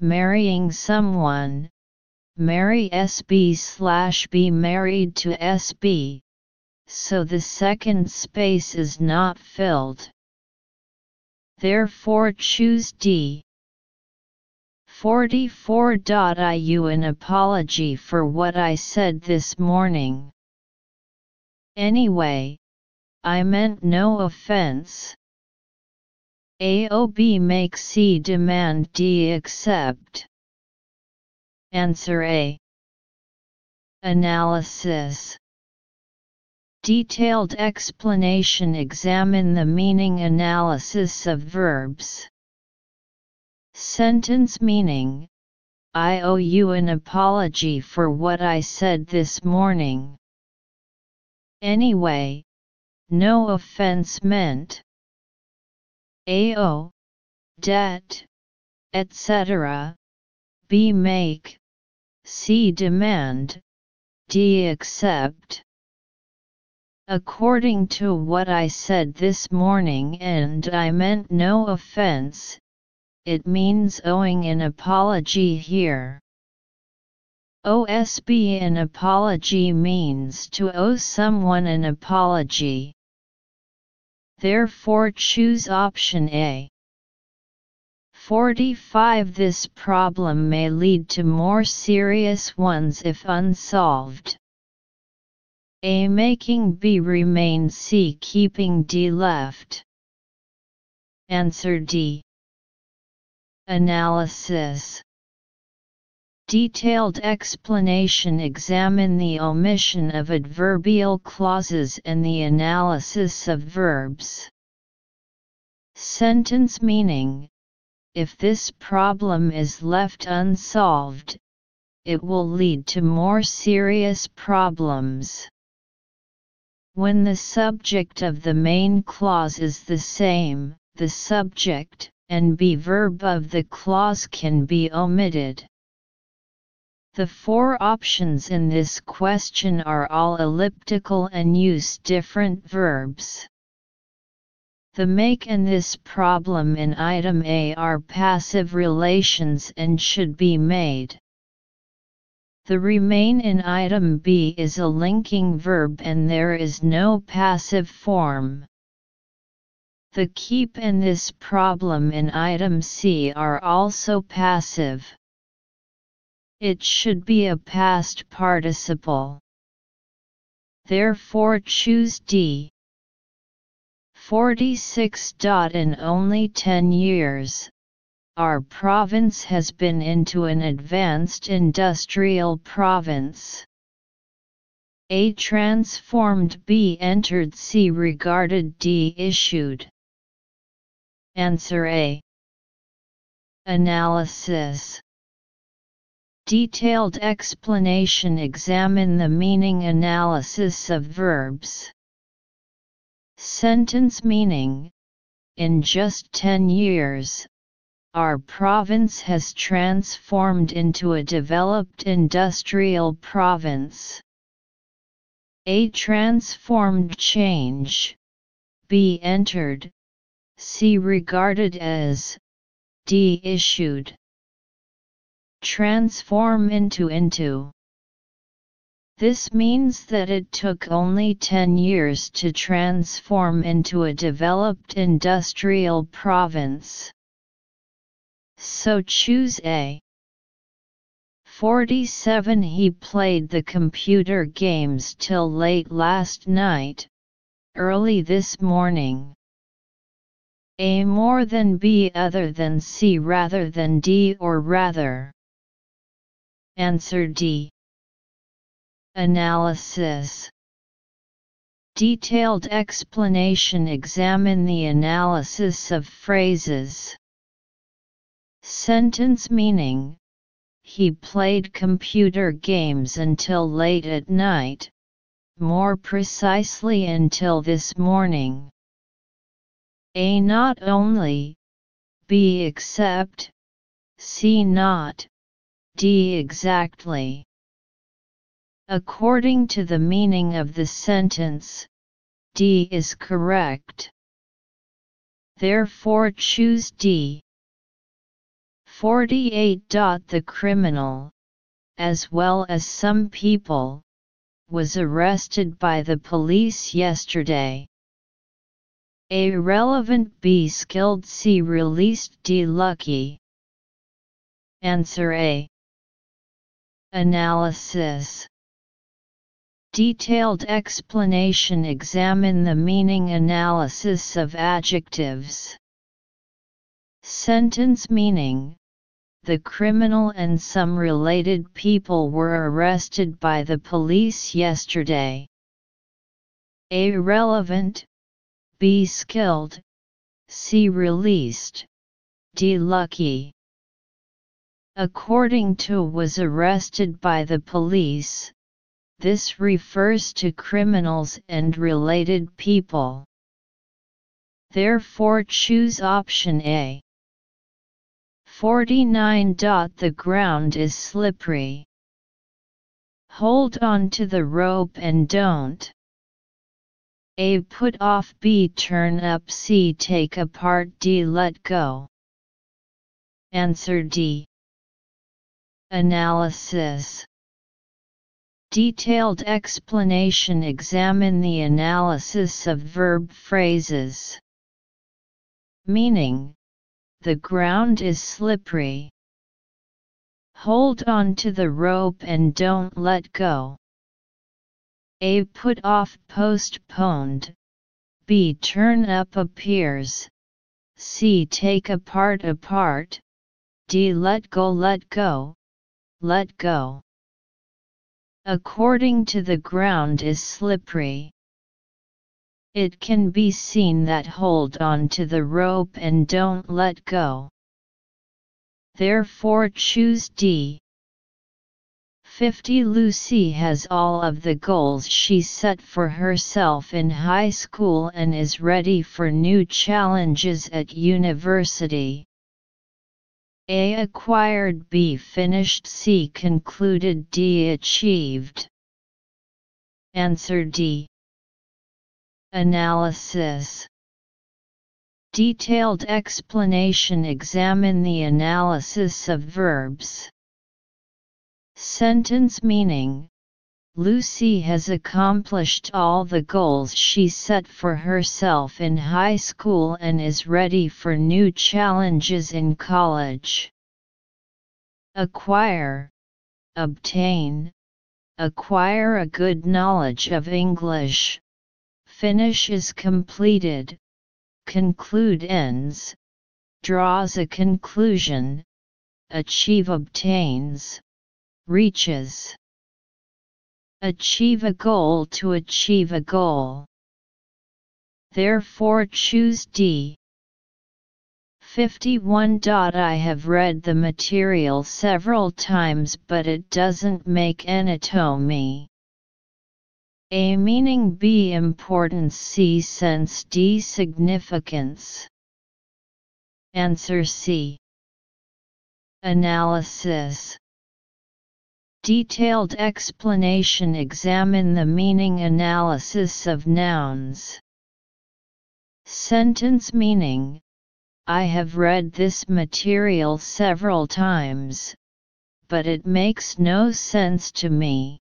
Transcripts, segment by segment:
marrying someone, marry SB slash be married to SB, so the second space is not filled. Therefore choose D. 44.IU An apology for what I said this morning. Anyway, I meant no offense. AOB make C demand D accept. Answer A. Analysis Detailed explanation Examine the meaning analysis of verbs. Sentence meaning I owe you an apology for what I said this morning. Anyway, no offense meant. AO, debt, etc. B make, C demand, D accept. According to what I said this morning and I meant no offense, it means owing an apology here. OSB an apology means to owe someone an apology. Therefore choose option A. 45 This problem may lead to more serious ones if unsolved. A making B remain C keeping D left. Answer D. Analysis Detailed explanation Examine the omission of adverbial clauses and the analysis of verbs. Sentence meaning If this problem is left unsolved, it will lead to more serious problems. When the subject of the main clause is the same, the subject and be verb of the clause can be omitted. The four options in this question are all elliptical and use different verbs. The make and this problem in item A are passive relations and should be made. The remain in item B is a linking verb and there is no passive form. The keep and this problem in item C are also passive. It should be a past participle. Therefore choose D. 46. In only 10 years, our province has been into an advanced industrial province. A transformed B entered C regarded D issued. Answer A. Analysis Detailed explanation Examine the meaning analysis of verbs. Sentence meaning In just 10 years, our province has transformed into a developed industrial province. A transformed change. B entered. C regarded as. D issued. Transform into into. This means that it took only 10 years to transform into a developed industrial province. So choose A. 47 He played the computer games till late last night, early this morning. A more than B other than C rather than D or rather. Answer D. Analysis Detailed explanation Examine the analysis of phrases. Sentence meaning He played computer games until late at night, more precisely until this morning. A. Not only, B. Except, C. Not, D. Exactly. According to the meaning of the sentence, D is correct. Therefore choose D. 48. The criminal, as well as some people, was arrested by the police yesterday. A relevant B skilled C released D lucky. Answer A. Analysis Detailed explanation Examine the meaning analysis of adjectives. Sentence meaning The criminal and some related people were arrested by the police yesterday. A relevant, B skilled, C released, D lucky. According to was arrested by the police, this refers to criminals and related people. Therefore choose option A. 49. The ground is slippery. Hold on to the rope and don't. A. Put off B. Turn up C. Take apart D. Let go. Answer D. Analysis Detailed explanation Examine the analysis of verb phrases. Meaning The ground is slippery. Hold on to the rope and don't let go. A. Put off postponed. B. Turn up appears. C. Take apart apart. D. Let go let go. Let go. According to the ground is slippery. It can be seen that hold on to the rope and don't let go. Therefore choose D. 50 Lucy has all of the goals she set for herself in high school and is ready for new challenges at university. A acquired B finished C concluded D achieved. Answer D. Analysis Detailed explanation Examine the analysis of verbs. Sentence meaning Lucy has accomplished all the goals she set for herself in high school and is ready for new challenges in college. Acquire, obtain, acquire a good knowledge of English, finish is completed, conclude ends, draws a conclusion, achieve obtains, reaches. Achieve a goal to achieve a goal. Therefore choose D. 51. I have read the material several times but it doesn't make anatomy. A meaning B importance C sense D significance. Answer C. Analysis Detailed explanation Examine the meaning analysis of nouns. Sentence meaning I have read this material several times, but it makes no sense to me.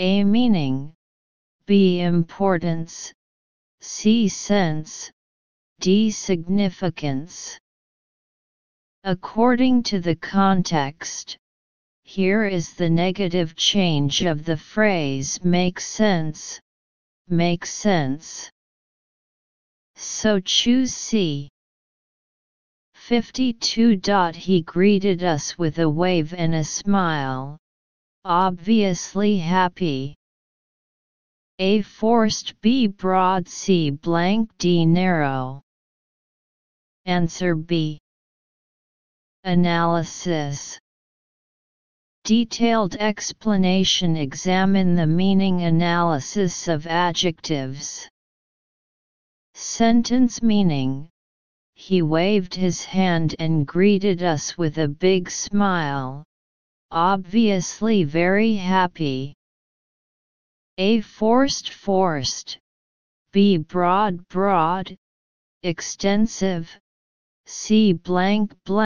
A meaning B importance C sense D significance According to the context, here is the negative change of the phrase make sense, make sense. So choose C. 52. He greeted us with a wave and a smile, obviously happy. A forced B broad C blank D narrow. Answer B. Analysis Detailed explanation Examine the meaning analysis of adjectives. Sentence meaning He waved his hand and greeted us with a big smile, obviously very happy. A forced forced, B broad broad, extensive, C blank blank.